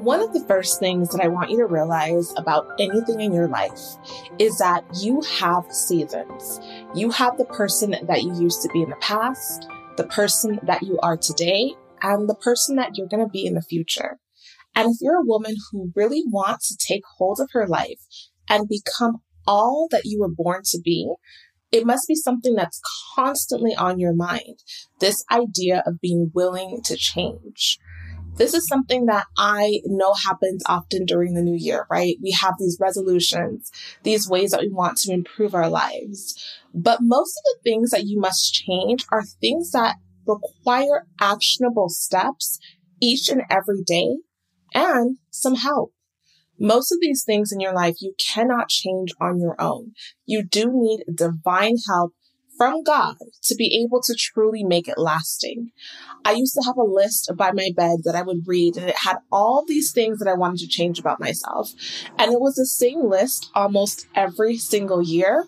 One of the first things that I want you to realize about anything in your life is that you have seasons. You have the person that you used to be in the past, the person that you are today, and the person that you're going to be in the future. And if you're a woman who really wants to take hold of her life and become all that you were born to be, it must be something that's constantly on your mind. This idea of being willing to change. This is something that I know happens often during the new year, right? We have these resolutions, these ways that we want to improve our lives. But most of the things that you must change are things that require actionable steps each and every day and some help. Most of these things in your life you cannot change on your own. You do need divine help from God to be able to truly make it lasting. I used to have a list by my bed that I would read and it had all these things that I wanted to change about myself. And it was the same list almost every single year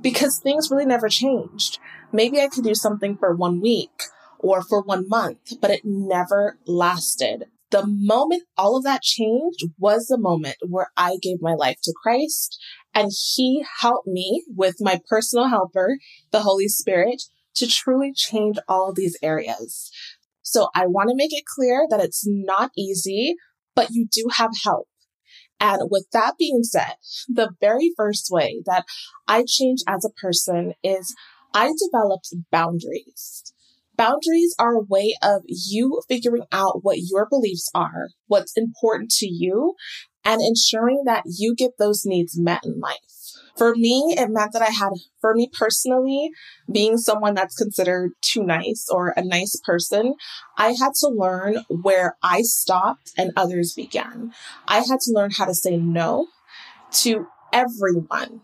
because things really never changed. Maybe I could do something for one week or for one month, but it never lasted. The moment all of that changed was the moment where I gave my life to Christ and he helped me with my personal helper, the Holy Spirit, to truly change all of these areas. So I want to make it clear that it's not easy, but you do have help. And with that being said, the very first way that I changed as a person is I developed boundaries. Boundaries are a way of you figuring out what your beliefs are, what's important to you, and ensuring that you get those needs met in life. For me, it meant that I had, for me personally, being someone that's considered too nice or a nice person, I had to learn where I stopped and others began. I had to learn how to say no to everyone,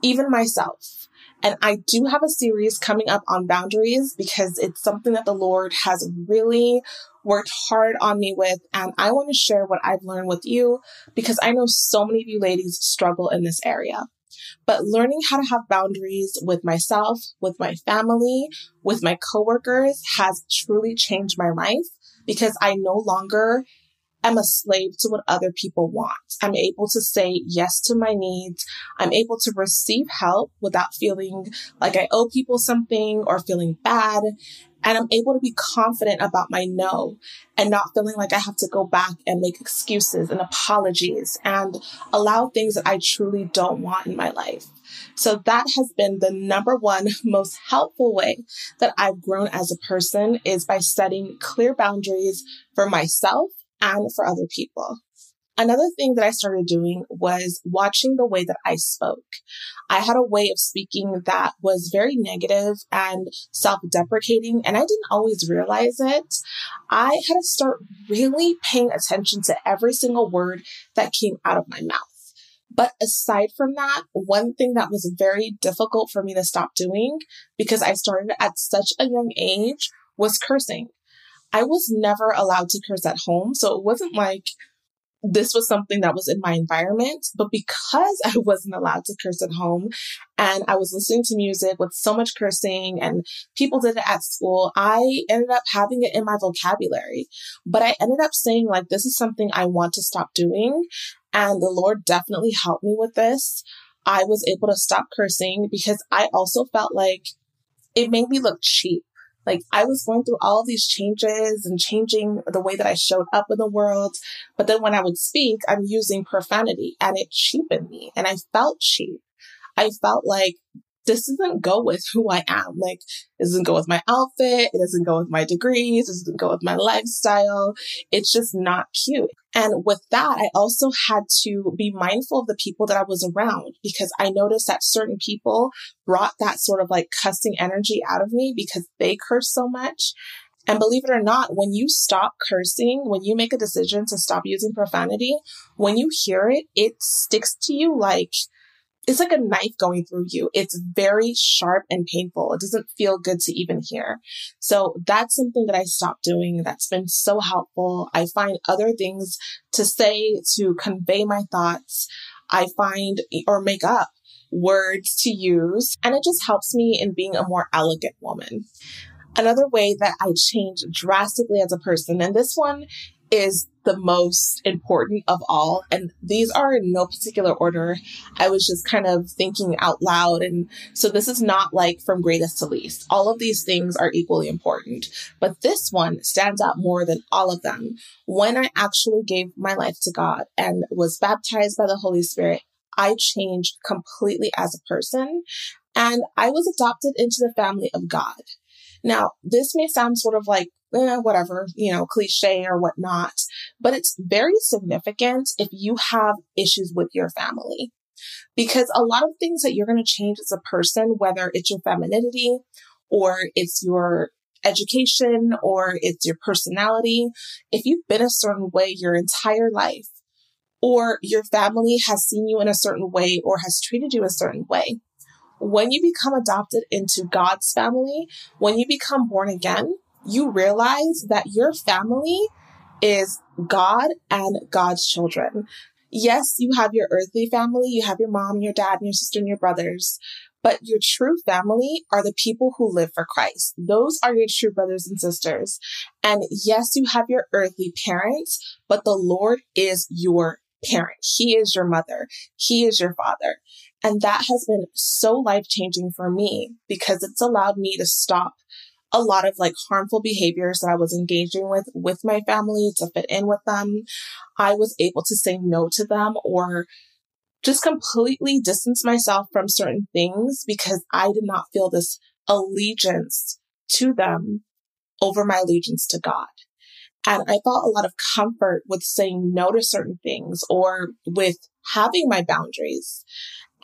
even myself. And I do have a series coming up on boundaries because it's something that the Lord has really worked hard on me with. And I want to share what I've learned with you because I know so many of you ladies struggle in this area. But learning how to have boundaries with myself, with my family, with my coworkers has truly changed my life because I no longer am a slave to what other people want. I'm able to say yes to my needs. I'm able to receive help without feeling like I owe people something or feeling bad. And I'm able to be confident about my no and not feeling like I have to go back and make excuses and apologies and allow things that I truly don't want in my life. So that has been the number one most helpful way that I've grown as a person is by setting clear boundaries for myself and for other people. Another thing that I started doing was watching the way that I spoke. I had a way of speaking that was very negative and self-deprecating, and I didn't always realize it. I had to start really paying attention to every single word that came out of my mouth. But aside from that, one thing that was very difficult for me to stop doing because I started at such a young age was cursing. I was never allowed to curse at home. So it wasn't like this was something that was in my environment, but because I wasn't allowed to curse at home and I was listening to music with so much cursing and people did it at school, I ended up having it in my vocabulary. But I ended up saying like, this is something I want to stop doing. And the Lord definitely helped me with this. I was able to stop cursing because I also felt like it made me look cheap. Like I was going through all these changes and changing the way that I showed up in the world. But then when I would speak, I'm using profanity and it cheapened me and I felt cheap. I felt like this doesn't go with who I am. Like, it doesn't go with my outfit. It doesn't go with my degrees. It doesn't go with my lifestyle. It's just not cute. And with that, I also had to be mindful of the people that I was around because I noticed that certain people brought that sort of like cussing energy out of me because they curse so much. And believe it or not, when you stop cursing, when you make a decision to stop using profanity, when you hear it, it sticks to you like it's like a knife going through you. It's very sharp and painful. It doesn't feel good to even hear. So that's something that I stopped doing. That's been so helpful. I find other things to say to convey my thoughts. I find or make up words to use and it just helps me in being a more elegant woman. Another way that I changed drastically as a person, and this one is the most important of all. And these are in no particular order. I was just kind of thinking out loud. And so this is not like from greatest to least. All of these things are equally important, but this one stands out more than all of them. When I actually gave my life to God and was baptized by the Holy Spirit, I changed completely as a person and I was adopted into the family of God. Now, this may sound sort of like eh, whatever, you know, cliche or whatnot, but it's very significant if you have issues with your family. Because a lot of things that you're going to change as a person, whether it's your femininity or it's your education or it's your personality, if you've been a certain way your entire life, or your family has seen you in a certain way or has treated you a certain way, when you become adopted into God's family, when you become born again, you realize that your family is God and God's children. Yes, you have your earthly family, you have your mom, your dad, and your sister, and your brothers, but your true family are the people who live for Christ. Those are your true brothers and sisters. And yes, you have your earthly parents, but the Lord is your parent. He is your mother. He is your father. And that has been so life changing for me because it's allowed me to stop a lot of like harmful behaviors that I was engaging with with my family to fit in with them. I was able to say no to them or just completely distance myself from certain things because I did not feel this allegiance to them over my allegiance to God. And I felt a lot of comfort with saying no to certain things or with having my boundaries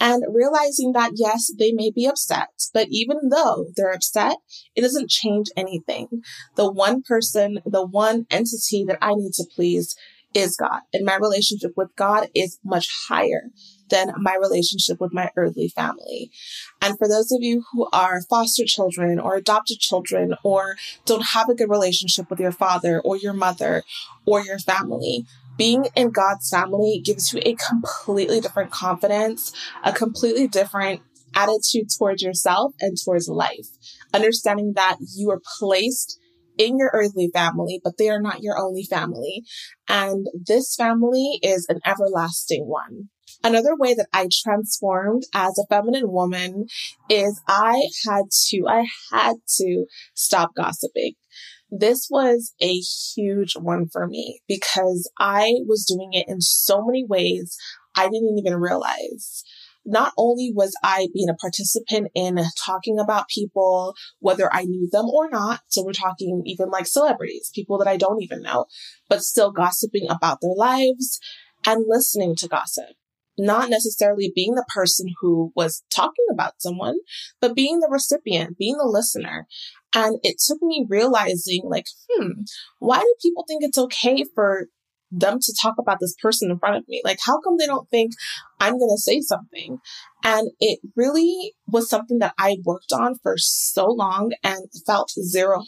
and realizing that yes, they may be upset, but even though they're upset, it doesn't change anything. The one person, the one entity that I need to please is God. And my relationship with God is much higher than my relationship with my earthly family. And for those of you who are foster children or adopted children or don't have a good relationship with your father or your mother or your family, being in God's family gives you a completely different confidence, a completely different attitude towards yourself and towards life. Understanding that you are placed in your earthly family, but they are not your only family. And this family is an everlasting one. Another way that I transformed as a feminine woman is I had to, I had to stop gossiping. This was a huge one for me because I was doing it in so many ways I didn't even realize. Not only was I being a participant in talking about people, whether I knew them or not. So we're talking even like celebrities, people that I don't even know, but still gossiping about their lives and listening to gossip not necessarily being the person who was talking about someone, but being the recipient, being the listener. And it took me realizing, like, hmm, why do people think it's okay for them to talk about this person in front of me? Like, how come they don't think I'm going to say something? And it really was something that I worked on for so long and felt zero.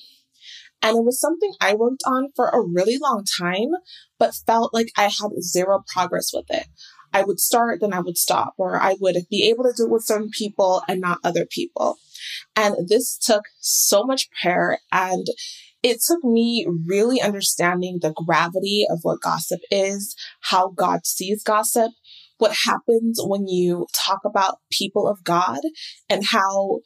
And it was something I worked on for a really long time, but felt like I had zero progress with it. I would start, then I would stop, or I would be able to do it with certain people and not other people. And this took so much prayer and it took me really understanding the gravity of what gossip is, how God sees gossip, what happens when you talk about people of God, and how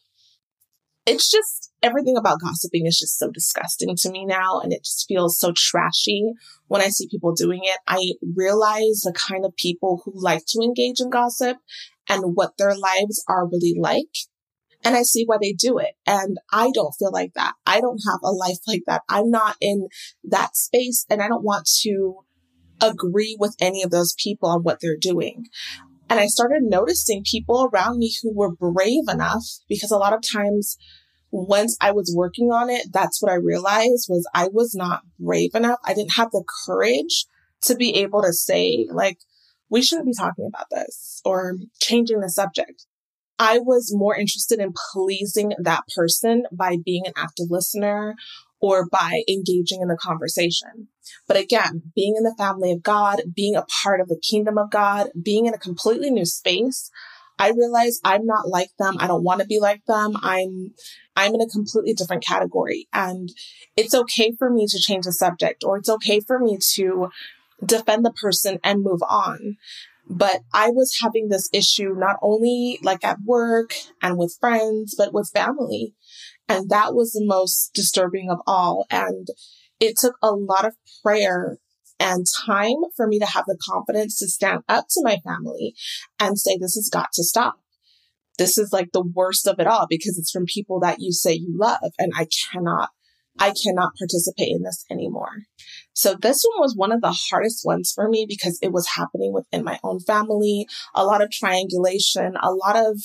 it's just everything about gossiping is just so disgusting to me now. And it just feels so trashy when I see people doing it. I realize the kind of people who like to engage in gossip and what their lives are really like. And I see why they do it. And I don't feel like that. I don't have a life like that. I'm not in that space and I don't want to agree with any of those people on what they're doing. And I started noticing people around me who were brave enough because a lot of times once I was working on it, that's what I realized was I was not brave enough. I didn't have the courage to be able to say like, we shouldn't be talking about this or changing the subject. I was more interested in pleasing that person by being an active listener or by engaging in the conversation. But again, being in the family of God, being a part of the kingdom of God, being in a completely new space, I realize I'm not like them. I don't want to be like them. I'm, I'm in a completely different category and it's okay for me to change the subject or it's okay for me to defend the person and move on. But I was having this issue not only like at work and with friends, but with family. And that was the most disturbing of all. And it took a lot of prayer and time for me to have the confidence to stand up to my family and say, this has got to stop. This is like the worst of it all because it's from people that you say you love and I cannot, I cannot participate in this anymore. So this one was one of the hardest ones for me because it was happening within my own family, a lot of triangulation, a lot of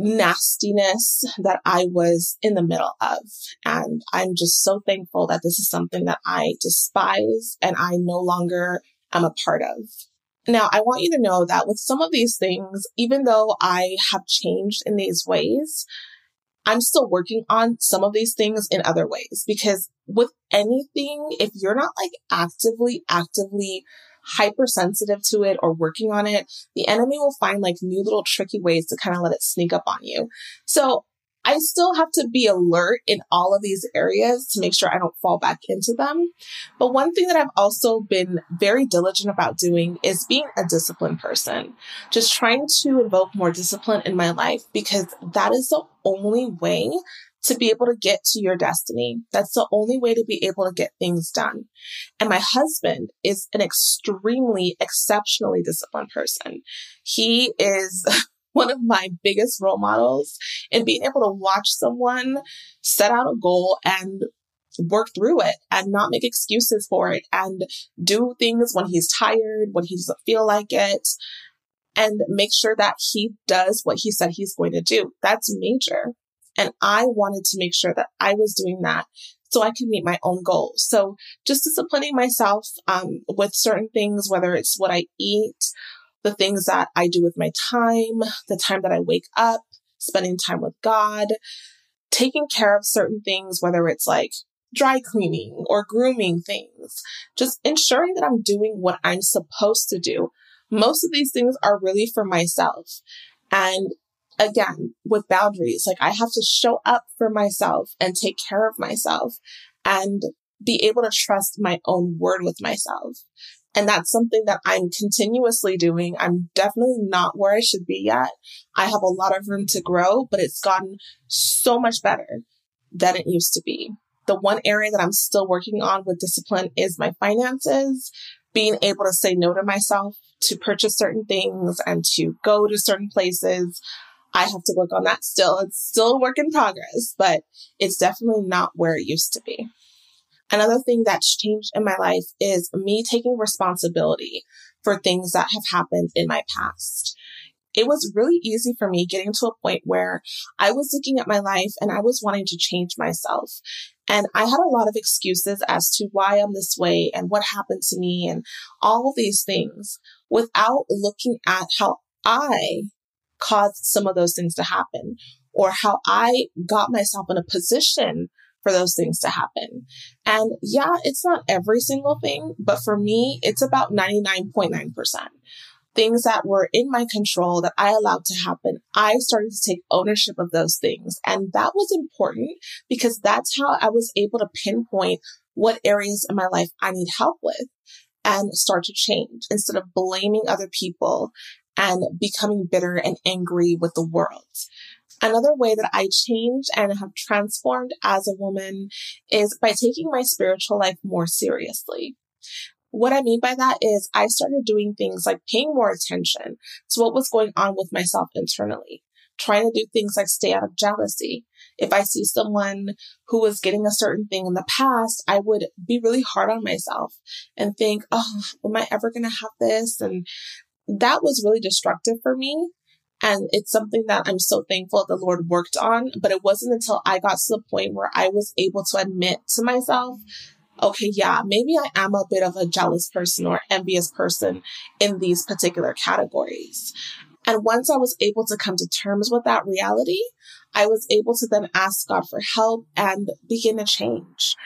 nastiness that I was in the middle of. And I'm just so thankful that this is something that I despise and I no longer am a part of. Now, I want you to know that with some of these things, even though I have changed in these ways, I'm still working on some of these things in other ways because with anything, if you're not like actively, actively hypersensitive to it or working on it, the enemy will find like new little tricky ways to kind of let it sneak up on you. So I still have to be alert in all of these areas to make sure I don't fall back into them. But one thing that I've also been very diligent about doing is being a disciplined person, just trying to invoke more discipline in my life because that is the only way to be able to get to your destiny. That's the only way to be able to get things done. And my husband is an extremely, exceptionally disciplined person. He is one of my biggest role models in being able to watch someone set out a goal and work through it and not make excuses for it and do things when he's tired, when he doesn't feel like it, and make sure that he does what he said he's going to do. That's major. And I wanted to make sure that I was doing that so I could meet my own goals. So just disciplining myself um, with certain things, whether it's what I eat, the things that I do with my time, the time that I wake up, spending time with God, taking care of certain things, whether it's like dry cleaning or grooming things, just ensuring that I'm doing what I'm supposed to do. Most of these things are really for myself. And again, with boundaries, like I have to show up for myself and take care of myself and be able to trust my own word with myself. And that's something that I'm continuously doing. I'm definitely not where I should be yet. I have a lot of room to grow, but it's gotten so much better than it used to be. The one area that I'm still working on with discipline is my finances, being able to say no to myself, to purchase certain things and to go to certain places. I have to work on that still. It's still a work in progress, but it's definitely not where it used to be. Another thing that's changed in my life is me taking responsibility for things that have happened in my past. It was really easy for me getting to a point where I was looking at my life and I was wanting to change myself. And I had a lot of excuses as to why I'm this way and what happened to me and all of these things without looking at how I caused some of those things to happen or how I got myself in a position for those things to happen. And yeah, it's not every single thing, but for me, it's about 99.9%. Things that were in my control that I allowed to happen, I started to take ownership of those things. And that was important because that's how I was able to pinpoint what areas in my life I need help with and start to change instead of blaming other people and becoming bitter and angry with the world. Another way that I changed and have transformed as a woman is by taking my spiritual life more seriously. What I mean by that is I started doing things like paying more attention to what was going on with myself internally, trying to do things like stay out of jealousy. If I see someone who was getting a certain thing in the past, I would be really hard on myself and think, oh, am I ever going to have this? And that was really destructive for me. And it's something that I'm so thankful the Lord worked on. But it wasn't until I got to the point where I was able to admit to myself, okay, yeah, maybe I am a bit of a jealous person or envious person in these particular categories. And once I was able to come to terms with that reality, I was able to then ask God for help and begin to change.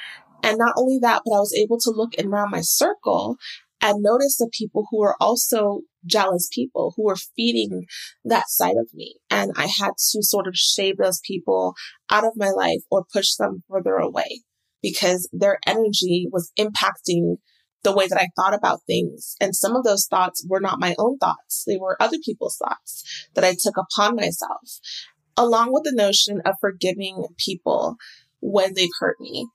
And not only that, but I was able to look around my circle and notice the people who are also jealous people who were feeding that side of me. And I had to sort of shave those people out of my life or push them further away because their energy was impacting the way that I thought about things. And some of those thoughts were not my own thoughts. They were other people's thoughts that I took upon myself, along with the notion of forgiving people when they've hurt me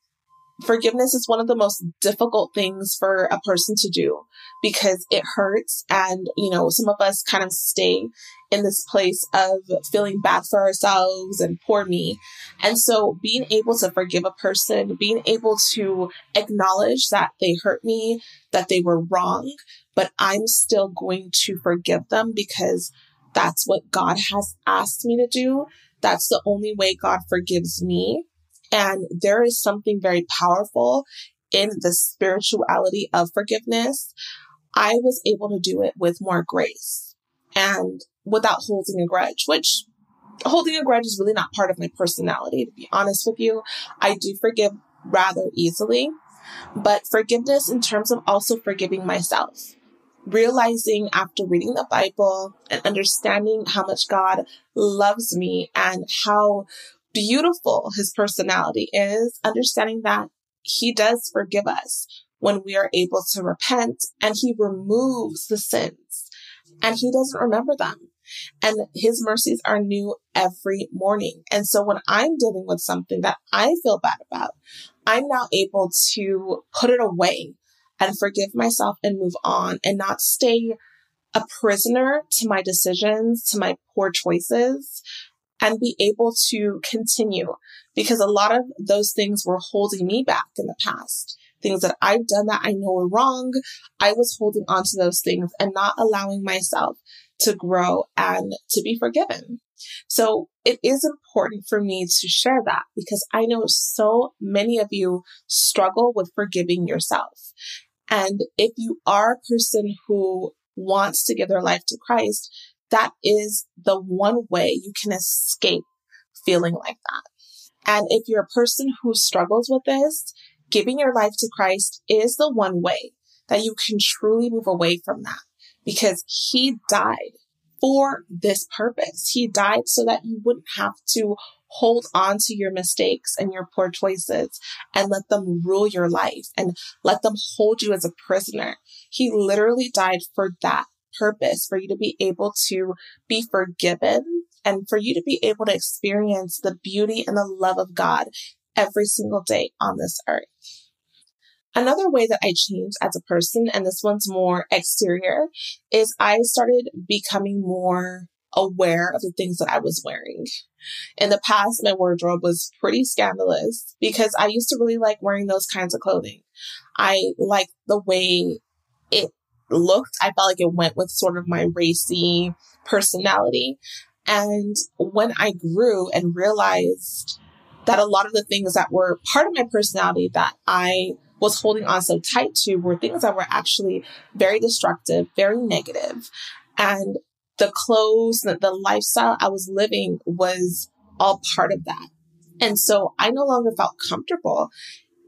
forgiveness is one of the most difficult things for a person to do because it hurts. And, you know, some of us kind of stay in this place of feeling bad for ourselves and poor me. And so being able to forgive a person, being able to acknowledge that they hurt me, that they were wrong, but I'm still going to forgive them because that's what God has asked me to do. That's the only way God forgives me. And there is something very powerful in the spirituality of forgiveness. I was able to do it with more grace and without holding a grudge, which holding a grudge is really not part of my personality, to be honest with you. I do forgive rather easily, but forgiveness in terms of also forgiving myself. Realizing after reading the Bible and understanding how much God loves me and how beautiful his personality is, understanding that he does forgive us when we are able to repent and he removes the sins and he doesn't remember them. And his mercies are new every morning. And so when I'm dealing with something that I feel bad about, I'm now able to put it away and forgive myself and move on and not stay a prisoner to my decisions, to my poor choices, and be able to continue because a lot of those things were holding me back in the past. Things that I've done that I know are wrong. I was holding on to those things and not allowing myself to grow and to be forgiven. So it is important for me to share that because I know so many of you struggle with forgiving yourself. And if you are a person who wants to give their life to Christ, that is the one way you can escape feeling like that. And if you're a person who struggles with this, giving your life to Christ is the one way that you can truly move away from that because he died for this purpose. He died so that you wouldn't have to hold on to your mistakes and your poor choices and let them rule your life and let them hold you as a prisoner. He literally died for that purpose for you to be able to be forgiven and for you to be able to experience the beauty and the love of God every single day on this earth. Another way that I changed as a person, and this one's more exterior, is I started becoming more aware of the things that I was wearing. In the past, my wardrobe was pretty scandalous because I used to really like wearing those kinds of clothing. I like the way it looked. I felt like it went with sort of my racy personality. And when I grew and realized that a lot of the things that were part of my personality that I was holding on so tight to were things that were actually very destructive, very negative. And the clothes, the, the lifestyle I was living was all part of that. And so I no longer felt comfortable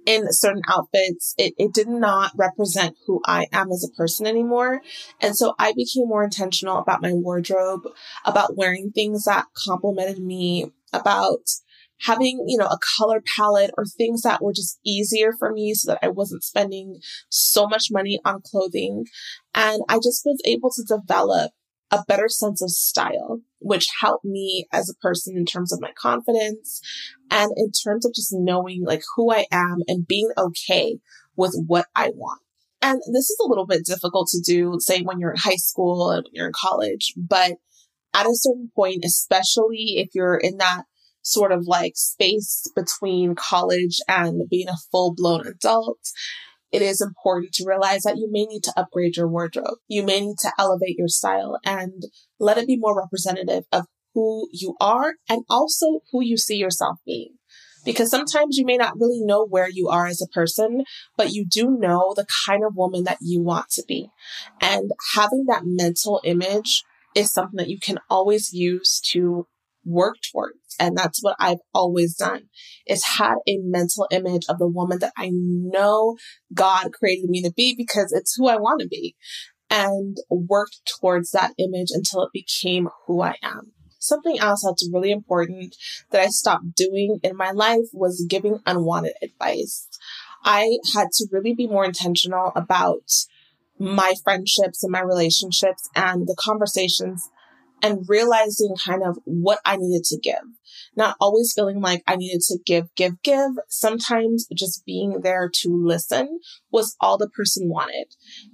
in certain outfits, it, it did not represent who I am as a person anymore. And so I became more intentional about my wardrobe, about wearing things that complimented me, about having, you know, a color palette or things that were just easier for me so that I wasn't spending so much money on clothing. And I just was able to develop a better sense of style, which helped me as a person in terms of my confidence and in terms of just knowing like who I am and being okay with what I want. And this is a little bit difficult to do, say when you're in high school and you're in college, but at a certain point, especially if you're in that sort of like space between college and being a full blown adult, it is important to realize that you may need to upgrade your wardrobe. You may need to elevate your style and let it be more representative of who you are and also who you see yourself being. Because sometimes you may not really know where you are as a person, but you do know the kind of woman that you want to be. And having that mental image is something that you can always use to work towards. And that's what I've always done is had a mental image of the woman that I know God created me to be because it's who I want to be and worked towards that image until it became who I am. Something else that's really important that I stopped doing in my life was giving unwanted advice. I had to really be more intentional about my friendships and my relationships and the conversations and realizing kind of what I needed to give. Not always feeling like I needed to give, give, give. Sometimes just being there to listen was all the person wanted.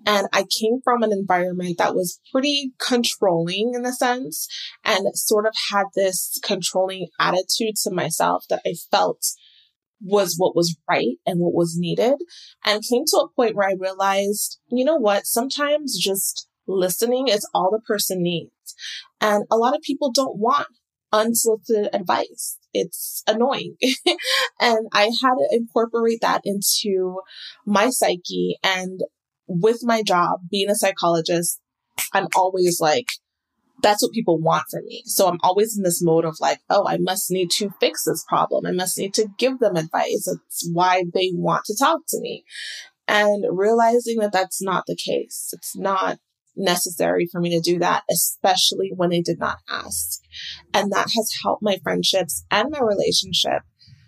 And I came from an environment that was pretty controlling in a sense and sort of had this controlling attitude to myself that I felt was what was right and what was needed and came to a point where I realized, you know what? Sometimes just listening is all the person needs. And a lot of people don't want unsolicited advice. It's annoying. and I had to incorporate that into my psyche. And with my job, being a psychologist, I'm always like, that's what people want from me. So I'm always in this mode of like, oh, I must need to fix this problem. I must need to give them advice. That's why they want to talk to me. And realizing that that's not the case. It's not necessary for me to do that, especially when they did not ask. And that has helped my friendships and my relationship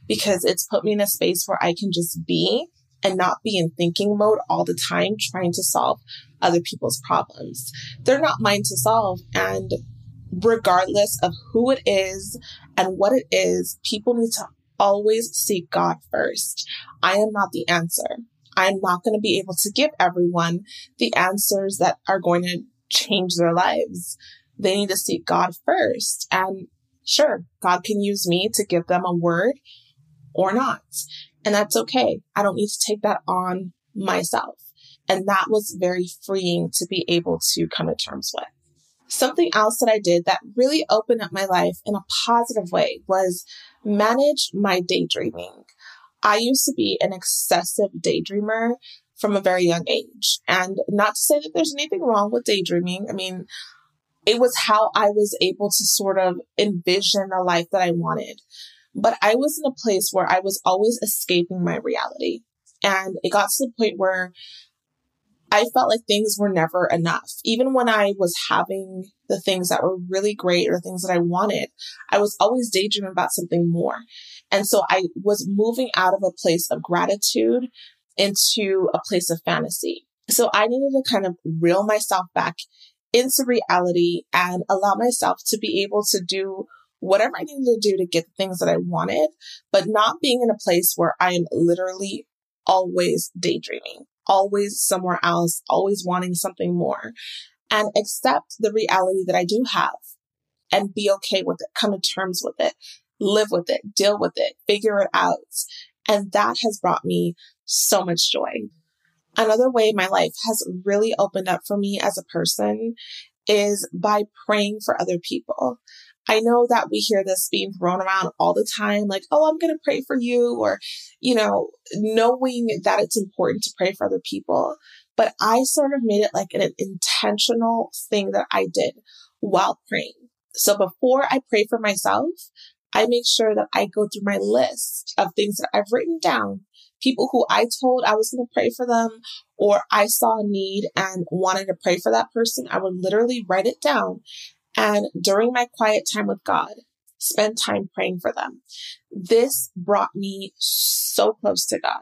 because it's put me in a space where I can just be and not be in thinking mode all the time, trying to solve other people's problems. They're not mine to solve. And regardless of who it is and what it is, people need to always seek God first. I am not the answer. I'm not going to be able to give everyone the answers that are going to change their lives. They need to seek God first. And sure, God can use me to give them a word or not. And that's okay. I don't need to take that on myself. And that was very freeing to be able to come to terms with. Something else that I did that really opened up my life in a positive way was manage my daydreaming. I used to be an excessive daydreamer from a very young age. And not to say that there's anything wrong with daydreaming. I mean, it was how I was able to sort of envision a life that I wanted. But I was in a place where I was always escaping my reality. And it got to the point where I felt like things were never enough. Even when I was having the things that were really great or things that I wanted, I was always daydreaming about something more. And so I was moving out of a place of gratitude into a place of fantasy. So I needed to kind of reel myself back into reality and allow myself to be able to do whatever I needed to do to get the things that I wanted, but not being in a place where I am literally always daydreaming, always somewhere else, always wanting something more and accept the reality that I do have and be okay with it, come to terms with it live with it, deal with it, figure it out. And that has brought me so much joy. Another way my life has really opened up for me as a person is by praying for other people. I know that we hear this being thrown around all the time, like, oh, I'm going to pray for you, or, you know, knowing that it's important to pray for other people. But I sort of made it like an intentional thing that I did while praying. So before I pray for myself, I make sure that I go through my list of things that I've written down, people who I told I was going to pray for them, or I saw a need and wanted to pray for that person. I would literally write it down. And during my quiet time with God, spend time praying for them. This brought me so close to God.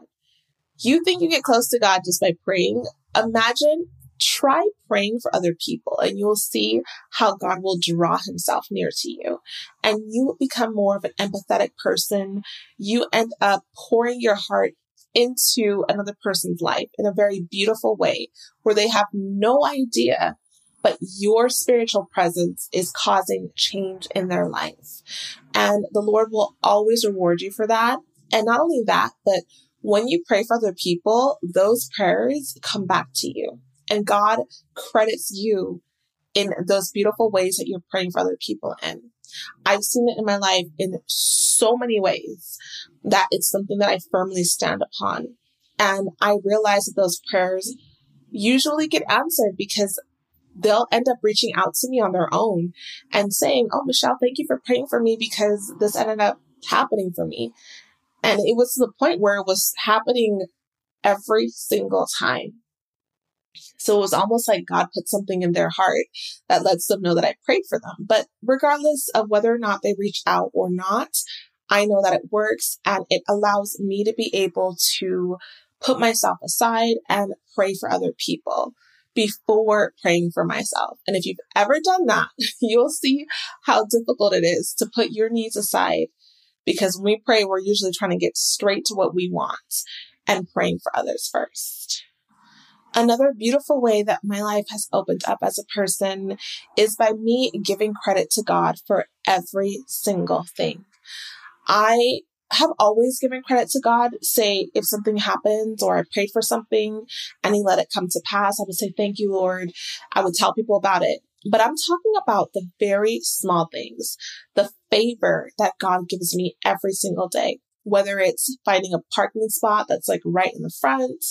You think you get close to God just by praying? Imagine try praying for other people and you'll see how God will draw himself near to you and you will become more of an empathetic person. You end up pouring your heart into another person's life in a very beautiful way where they have no idea but your spiritual presence is causing change in their life. And the Lord will always reward you for that. And not only that, but when you pray for other people, those prayers come back to you. And God credits you in those beautiful ways that you're praying for other people in. I've seen it in my life in so many ways that it's something that I firmly stand upon. And I realize that those prayers usually get answered because they'll end up reaching out to me on their own and saying, Oh, Michelle, thank you for praying for me because this ended up happening for me. And it was to the point where it was happening every single time. So it was almost like God put something in their heart that lets them know that I prayed for them. But regardless of whether or not they reach out or not, I know that it works and it allows me to be able to put myself aside and pray for other people before praying for myself. And if you've ever done that, you'll see how difficult it is to put your needs aside because when we pray, we're usually trying to get straight to what we want and praying for others first. Another beautiful way that my life has opened up as a person is by me giving credit to God for every single thing. I have always given credit to God. Say, if something happens or I prayed for something and He let it come to pass, I would say, Thank you, Lord. I would tell people about it. But I'm talking about the very small things, the favor that God gives me every single day, whether it's finding a parking spot that's like right in the front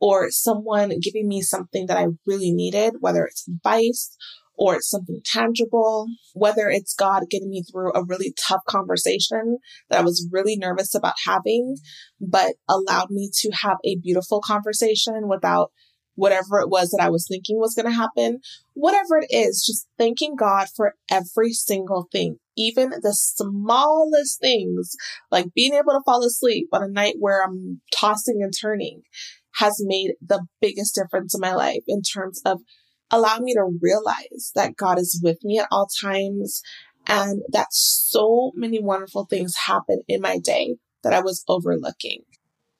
or someone giving me something that I really needed, whether it's advice or it's something tangible, whether it's God getting me through a really tough conversation that I was really nervous about having, but allowed me to have a beautiful conversation without whatever it was that I was thinking was going to happen. Whatever it is, just thanking God for every single thing, even the smallest things, like being able to fall asleep on a night where I'm tossing and turning has made the biggest difference in my life in terms of allowing me to realize that God is with me at all times and that so many wonderful things happen in my day that I was overlooking.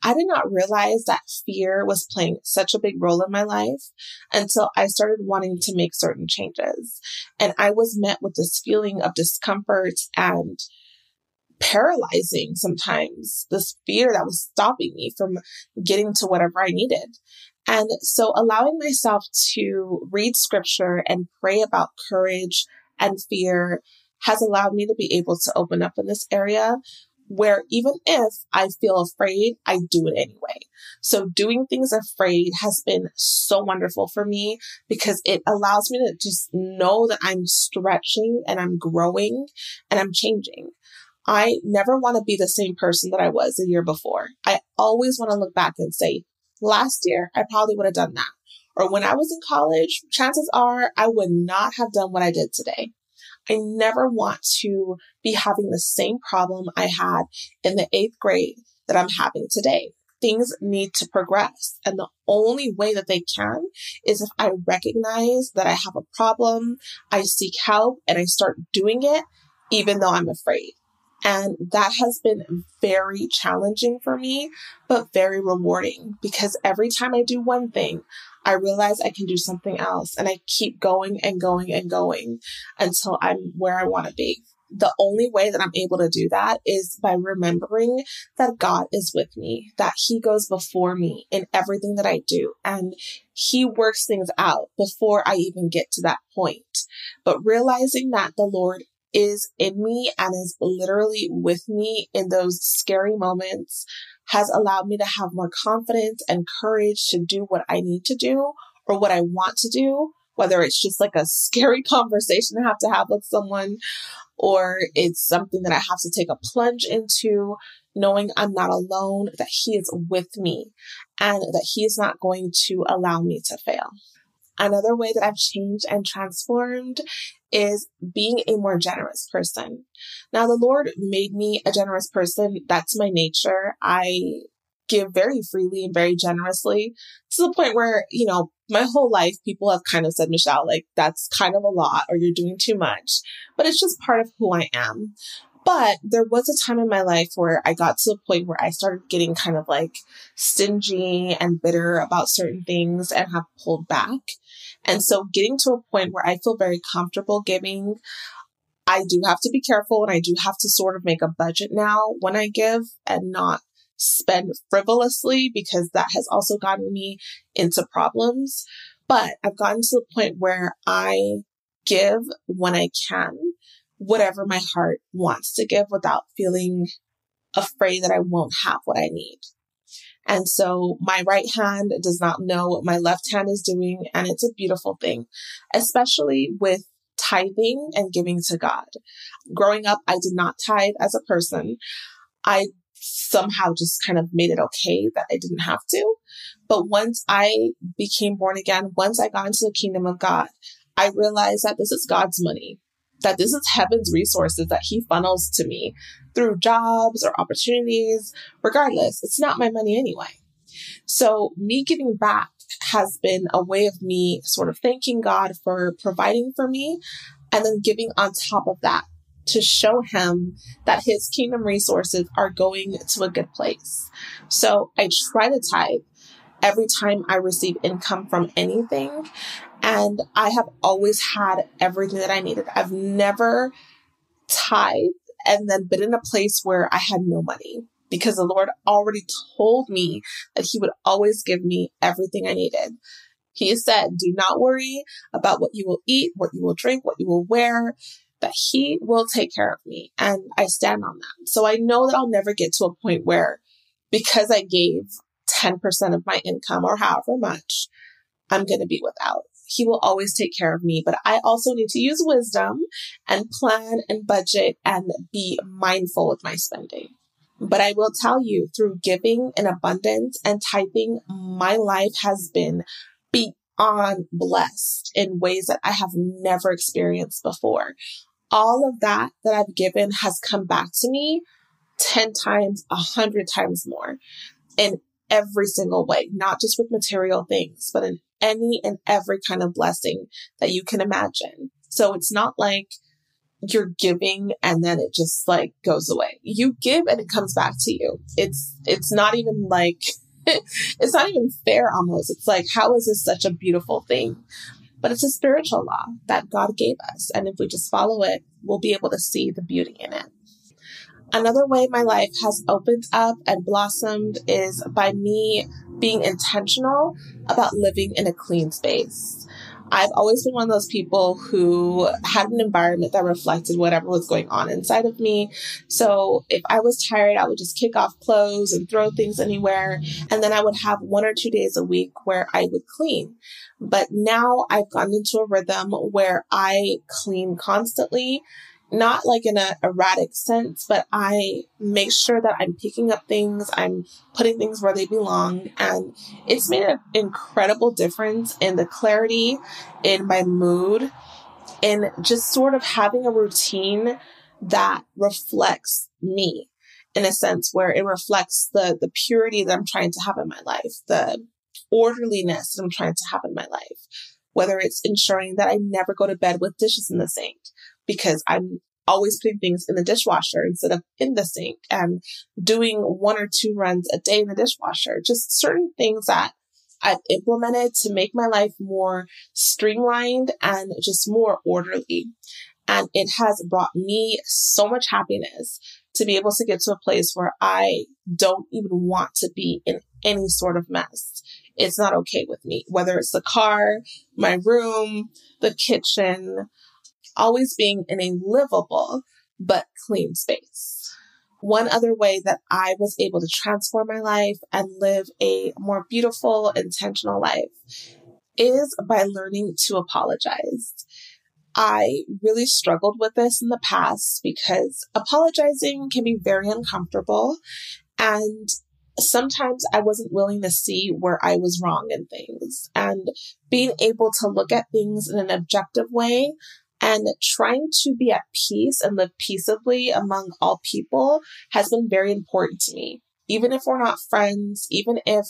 I did not realize that fear was playing such a big role in my life until I started wanting to make certain changes. And I was met with this feeling of discomfort and paralyzing sometimes, this fear that was stopping me from getting to whatever I needed. And so allowing myself to read scripture and pray about courage and fear has allowed me to be able to open up in this area where even if I feel afraid, I do it anyway. So doing things afraid has been so wonderful for me because it allows me to just know that I'm stretching and I'm growing and I'm changing. I never want to be the same person that I was a year before. I always want to look back and say, last year, I probably would have done that. Or when I was in college, chances are I would not have done what I did today. I never want to be having the same problem I had in the eighth grade that I'm having today. Things need to progress. And the only way that they can is if I recognize that I have a problem, I seek help, and I start doing it, even though I'm afraid. And that has been very challenging for me, but very rewarding because every time I do one thing, I realize I can do something else and I keep going and going and going until I'm where I want to be. The only way that I'm able to do that is by remembering that God is with me, that He goes before me in everything that I do, and He works things out before I even get to that point. But realizing that the Lord is in me and is literally with me in those scary moments has allowed me to have more confidence and courage to do what I need to do or what I want to do, whether it's just like a scary conversation I have to have with someone or it's something that I have to take a plunge into, knowing I'm not alone, that He is with me and that He is not going to allow me to fail. Another way that I've changed and transformed is being a more generous person. Now, the Lord made me a generous person. That's my nature. I give very freely and very generously to the point where, you know, my whole life people have kind of said, Michelle, like that's kind of a lot or you're doing too much, but it's just part of who I am. But there was a time in my life where I got to a point where I started getting kind of like stingy and bitter about certain things and have pulled back. And so getting to a point where I feel very comfortable giving, I do have to be careful and I do have to sort of make a budget now when I give and not spend frivolously because that has also gotten me into problems. But I've gotten to the point where I give when I can, whatever my heart wants to give without feeling afraid that I won't have what I need. And so my right hand does not know what my left hand is doing. And it's a beautiful thing, especially with tithing and giving to God. Growing up, I did not tithe as a person. I somehow just kind of made it okay that I didn't have to. But once I became born again, once I got into the kingdom of God, I realized that this is God's money, that this is heaven's resources that He funnels to me through jobs or opportunities. Regardless, it's not my money anyway. So, me giving back has been a way of me sort of thanking God for providing for me and then giving on top of that to show him that his kingdom resources are going to a good place. So I try to tithe every time I receive income from anything. And I have always had everything that I needed. I've never tithed and then been in a place where I had no money because the Lord already told me that He would always give me everything I needed. He said, Do not worry about what you will eat, what you will drink, what you will wear that he will take care of me. And I stand on that. So I know that I'll never get to a point where because I gave 10% of my income or however much, I'm going to be without. He will always take care of me, but I also need to use wisdom and plan and budget and be mindful with my spending. But I will tell you through giving in abundance and tithing, my life has been beyond blessed in ways that I have never experienced before all of that that I've given has come back to me 10 times, a 100 times more in every single way, not just with material things, but in any and every kind of blessing that you can imagine. So it's not like you're giving and then it just like goes away. You give and it comes back to you. It's, it's not even like, it's not even fair almost. It's like, how is this such a beautiful thing? but it's a spiritual law that God gave us. And if we just follow it, we'll be able to see the beauty in it. Another way my life has opened up and blossomed is by me being intentional about living in a clean space. I've always been one of those people who had an environment that reflected whatever was going on inside of me. So if I was tired, I would just kick off clothes and throw things anywhere. And then I would have one or two days a week where I would clean. But now I've gotten into a rhythm where I clean constantly not like in a erratic sense, but I make sure that I'm picking up things, I'm putting things where they belong. And it's made an incredible difference in the clarity, in my mood, in just sort of having a routine that reflects me in a sense where it reflects the, the purity that I'm trying to have in my life, the orderliness that I'm trying to have in my life. Whether it's ensuring that I never go to bed with dishes in the sink, because I'm always putting things in the dishwasher instead of in the sink and doing one or two runs a day in the dishwasher. Just certain things that I've implemented to make my life more streamlined and just more orderly. And it has brought me so much happiness to be able to get to a place where I don't even want to be in any sort of mess. It's not okay with me, whether it's the car, my room, the kitchen, always being in a livable but clean space. One other way that I was able to transform my life and live a more beautiful, intentional life is by learning to apologize. I really struggled with this in the past because apologizing can be very uncomfortable. And sometimes I wasn't willing to see where I was wrong in things. And being able to look at things in an objective way and trying to be at peace and live peaceably among all people has been very important to me. Even if we're not friends, even if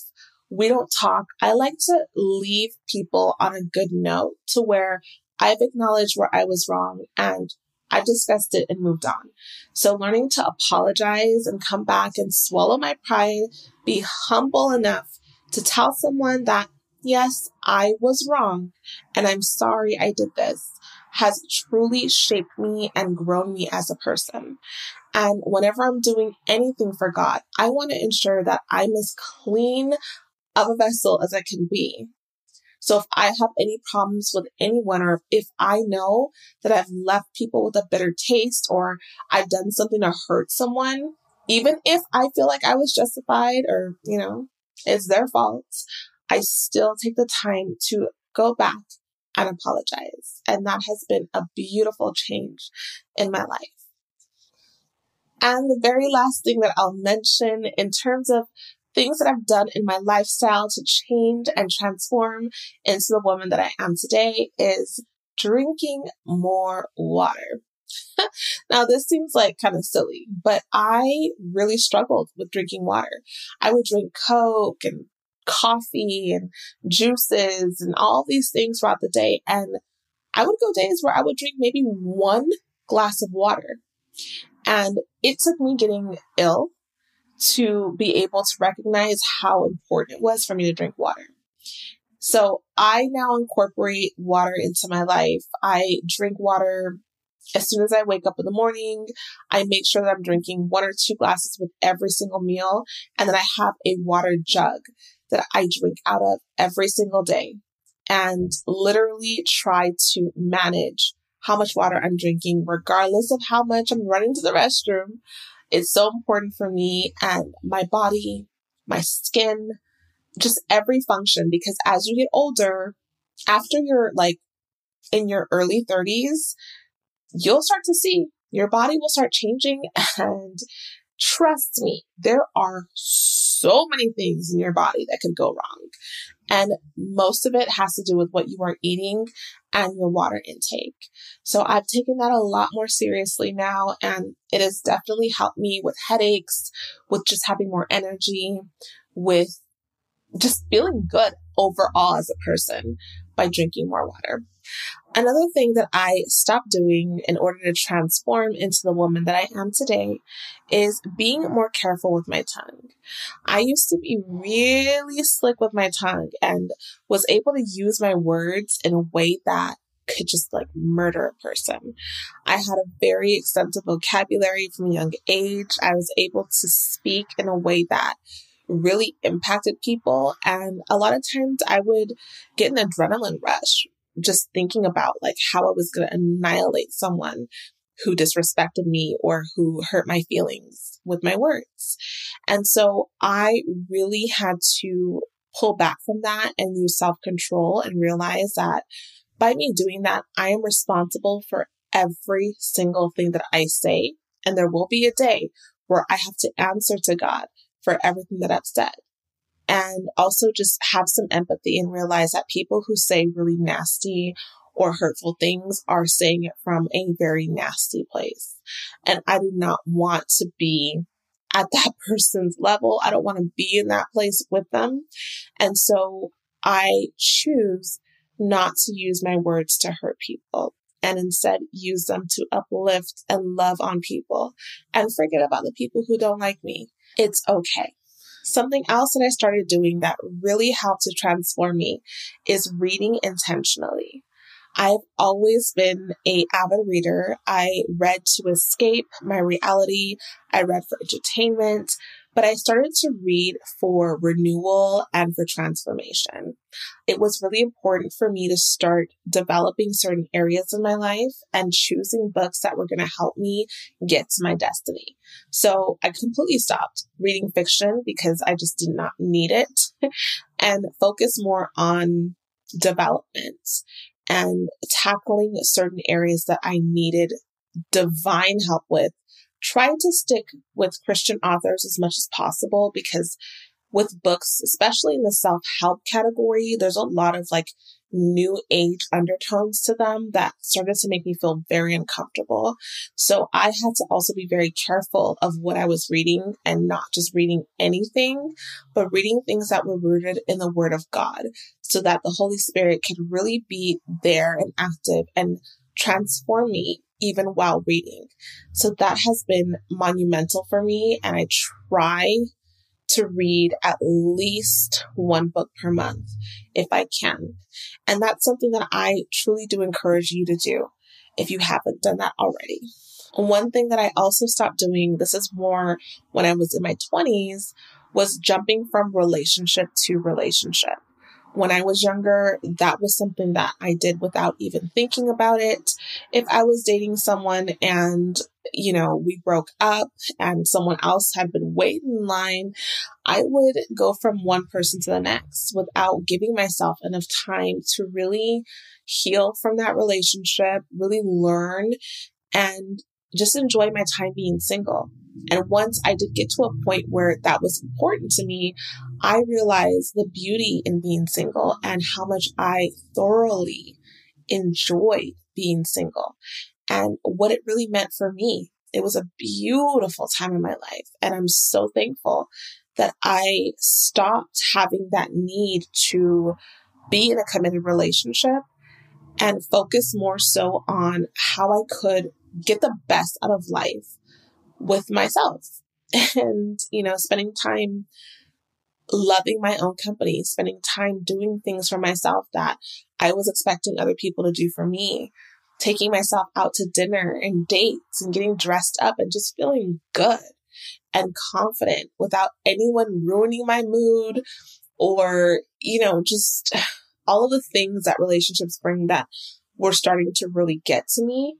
we don't talk, I like to leave people on a good note to where I've acknowledged where I was wrong and I've discussed it and moved on. So learning to apologize and come back and swallow my pride, be humble enough to tell someone that, yes, I was wrong and I'm sorry I did this has truly shaped me and grown me as a person. And whenever I'm doing anything for God, I want to ensure that I'm as clean of a vessel as I can be. So if I have any problems with anyone, or if I know that I've left people with a bitter taste, or I've done something to hurt someone, even if I feel like I was justified or, you know, it's their fault, I still take the time to go back and apologize. And that has been a beautiful change in my life. And the very last thing that I'll mention in terms of things that I've done in my lifestyle to change and transform into the woman that I am today is drinking more water. now, this seems like kind of silly, but I really struggled with drinking water. I would drink Coke and coffee and juices and all these things throughout the day. And I would go days where I would drink maybe one glass of water. And it took me getting ill to be able to recognize how important it was for me to drink water. So I now incorporate water into my life. I drink water as soon as I wake up in the morning. I make sure that I'm drinking one or two glasses with every single meal. And then I have a water jug that I drink out of every single day and literally try to manage how much water I'm drinking, regardless of how much I'm running to the restroom. It's so important for me and my body, my skin, just every function. Because as you get older, after you're like in your early 30s, you'll start to see your body will start changing. And trust me, there are so many things in your body that could go wrong. And most of it has to do with what you are eating and your water intake. So I've taken that a lot more seriously now, and it has definitely helped me with headaches, with just having more energy, with just feeling good overall as a person by drinking more water. Another thing that I stopped doing in order to transform into the woman that I am today is being more careful with my tongue. I used to be really slick with my tongue and was able to use my words in a way that could just like murder a person. I had a very extensive vocabulary from a young age. I was able to speak in a way that really impacted people. And a lot of times I would get an adrenaline rush just thinking about like how I was going to annihilate someone who disrespected me or who hurt my feelings with my words. And so I really had to pull back from that and use self control and realize that by me doing that, I am responsible for every single thing that I say. And there will be a day where I have to answer to God for everything that I've said and also just have some empathy and realize that people who say really nasty or hurtful things are saying it from a very nasty place. And I do not want to be at that person's level. I don't want to be in that place with them. And so I choose not to use my words to hurt people and instead use them to uplift and love on people and forget about the people who don't like me. It's okay. Something else that I started doing that really helped to transform me is reading intentionally. I've always been a avid reader. I read to escape my reality. I read for entertainment but I started to read for renewal and for transformation. It was really important for me to start developing certain areas in my life and choosing books that were going to help me get to my destiny. So I completely stopped reading fiction because I just did not need it and focus more on development and tackling certain areas that I needed divine help with try to stick with Christian authors as much as possible because with books, especially in the self help category, there's a lot of like new age undertones to them that started to make me feel very uncomfortable. So I had to also be very careful of what I was reading and not just reading anything, but reading things that were rooted in the word of God so that the Holy Spirit could really be there and active and transform me even while reading. So that has been monumental for me. And I try to read at least one book per month if I can. And that's something that I truly do encourage you to do if you haven't done that already. One thing that I also stopped doing, this is more when I was in my 20s, was jumping from relationship to relationship. When I was younger, that was something that I did without even thinking about it. If I was dating someone and you know, we broke up and someone else had been waiting in line, I would go from one person to the next without giving myself enough time to really heal from that relationship, really learn and just enjoy my time being single. And once I did get to a point where that was important to me, I realized the beauty in being single and how much I thoroughly enjoyed being single and what it really meant for me. It was a beautiful time in my life. And I'm so thankful that I stopped having that need to be in a committed relationship and focus more so on how I could get the best out of life with myself. And, you know, spending time loving my own company, spending time doing things for myself that I was expecting other people to do for me, taking myself out to dinner and dates and getting dressed up and just feeling good and confident without anyone ruining my mood or, you know, just all of the things that relationships bring that were starting to really get to me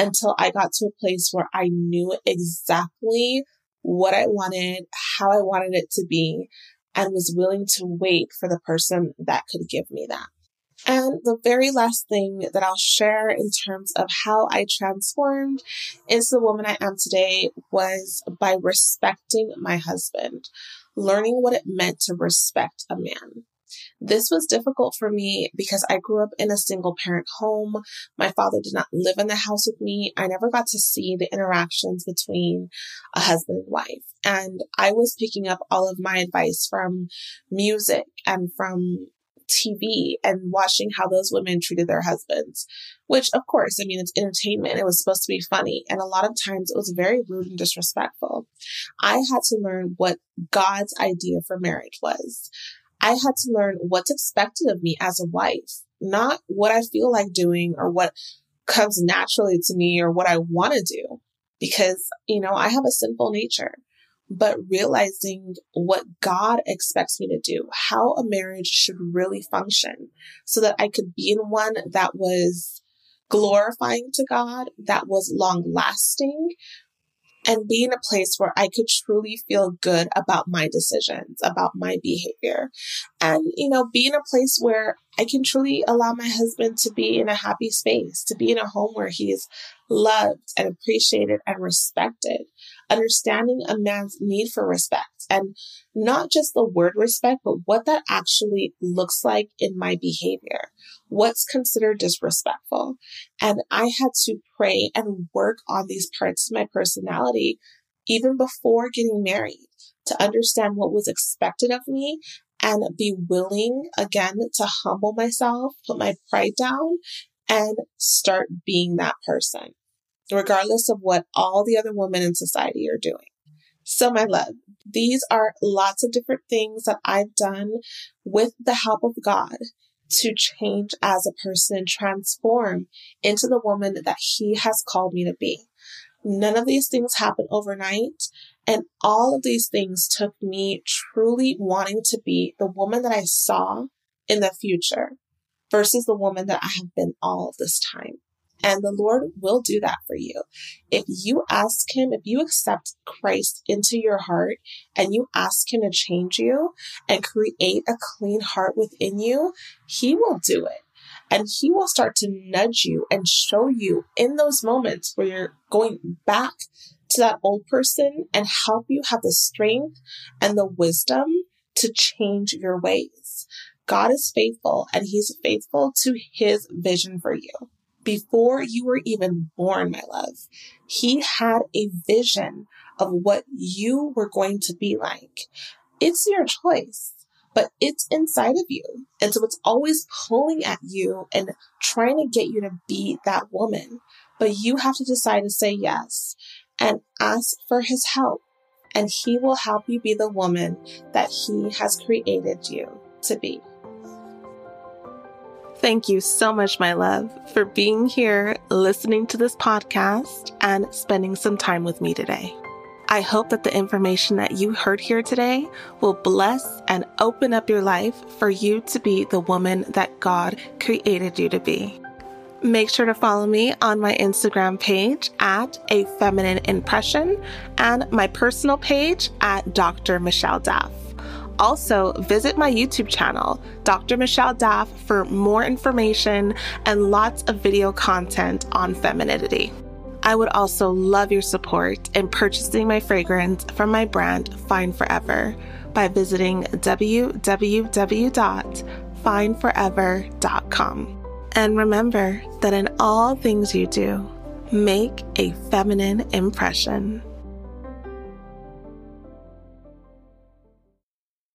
until I got to a place where I knew exactly what I wanted, how I wanted it to be, and was willing to wait for the person that could give me that. And the very last thing that I'll share in terms of how I transformed into the woman I am today was by respecting my husband, learning what it meant to respect a man. This was difficult for me because I grew up in a single parent home. My father did not live in the house with me. I never got to see the interactions between a husband and wife. And I was picking up all of my advice from music and from TV and watching how those women treated their husbands, which of course, I mean, it's entertainment. It was supposed to be funny. And a lot of times it was very rude and disrespectful. I had to learn what God's idea for marriage was. I had to learn what's expected of me as a wife, not what I feel like doing or what comes naturally to me or what I want to do. Because, you know, I have a sinful nature, but realizing what God expects me to do, how a marriage should really function so that I could be in one that was glorifying to God, that was long lasting, and be in a place where I could truly feel good about my decisions, about my behavior. And, you know, be in a place where I can truly allow my husband to be in a happy space, to be in a home where he is loved and appreciated and respected. Understanding a man's need for respect and not just the word respect, but what that actually looks like in my behavior what's considered disrespectful. And I had to pray and work on these parts of my personality even before getting married to understand what was expected of me and be willing again to humble myself, put my pride down and start being that person, regardless of what all the other women in society are doing. So, my love, these are lots of different things that I've done with the help of God to change as a person, transform into the woman that he has called me to be. None of these things happen overnight. And all of these things took me truly wanting to be the woman that I saw in the future versus the woman that I have been all this time. And the Lord will do that for you. If you ask Him, if you accept Christ into your heart and you ask Him to change you and create a clean heart within you, He will do it. And He will start to nudge you and show you in those moments where you're going back to that old person and help you have the strength and the wisdom to change your ways. God is faithful and He's faithful to His vision for you before you were even born, my love. He had a vision of what you were going to be like. It's your choice, but it's inside of you. And so it's always pulling at you and trying to get you to be that woman. But you have to decide to say yes and ask for his help. And he will help you be the woman that he has created you to be. Thank you so much, my love, for being here, listening to this podcast, and spending some time with me today. I hope that the information that you heard here today will bless and open up your life for you to be the woman that God created you to be. Make sure to follow me on my Instagram page at A Feminine Impression and my personal page at Dr. Michelle Daf. Also, visit my YouTube channel, Dr. Michelle Daf, for more information and lots of video content on femininity. I would also love your support in purchasing my fragrance from my brand Fine Forever by visiting www.fineforever.com. And remember that in all things you do, make a feminine impression.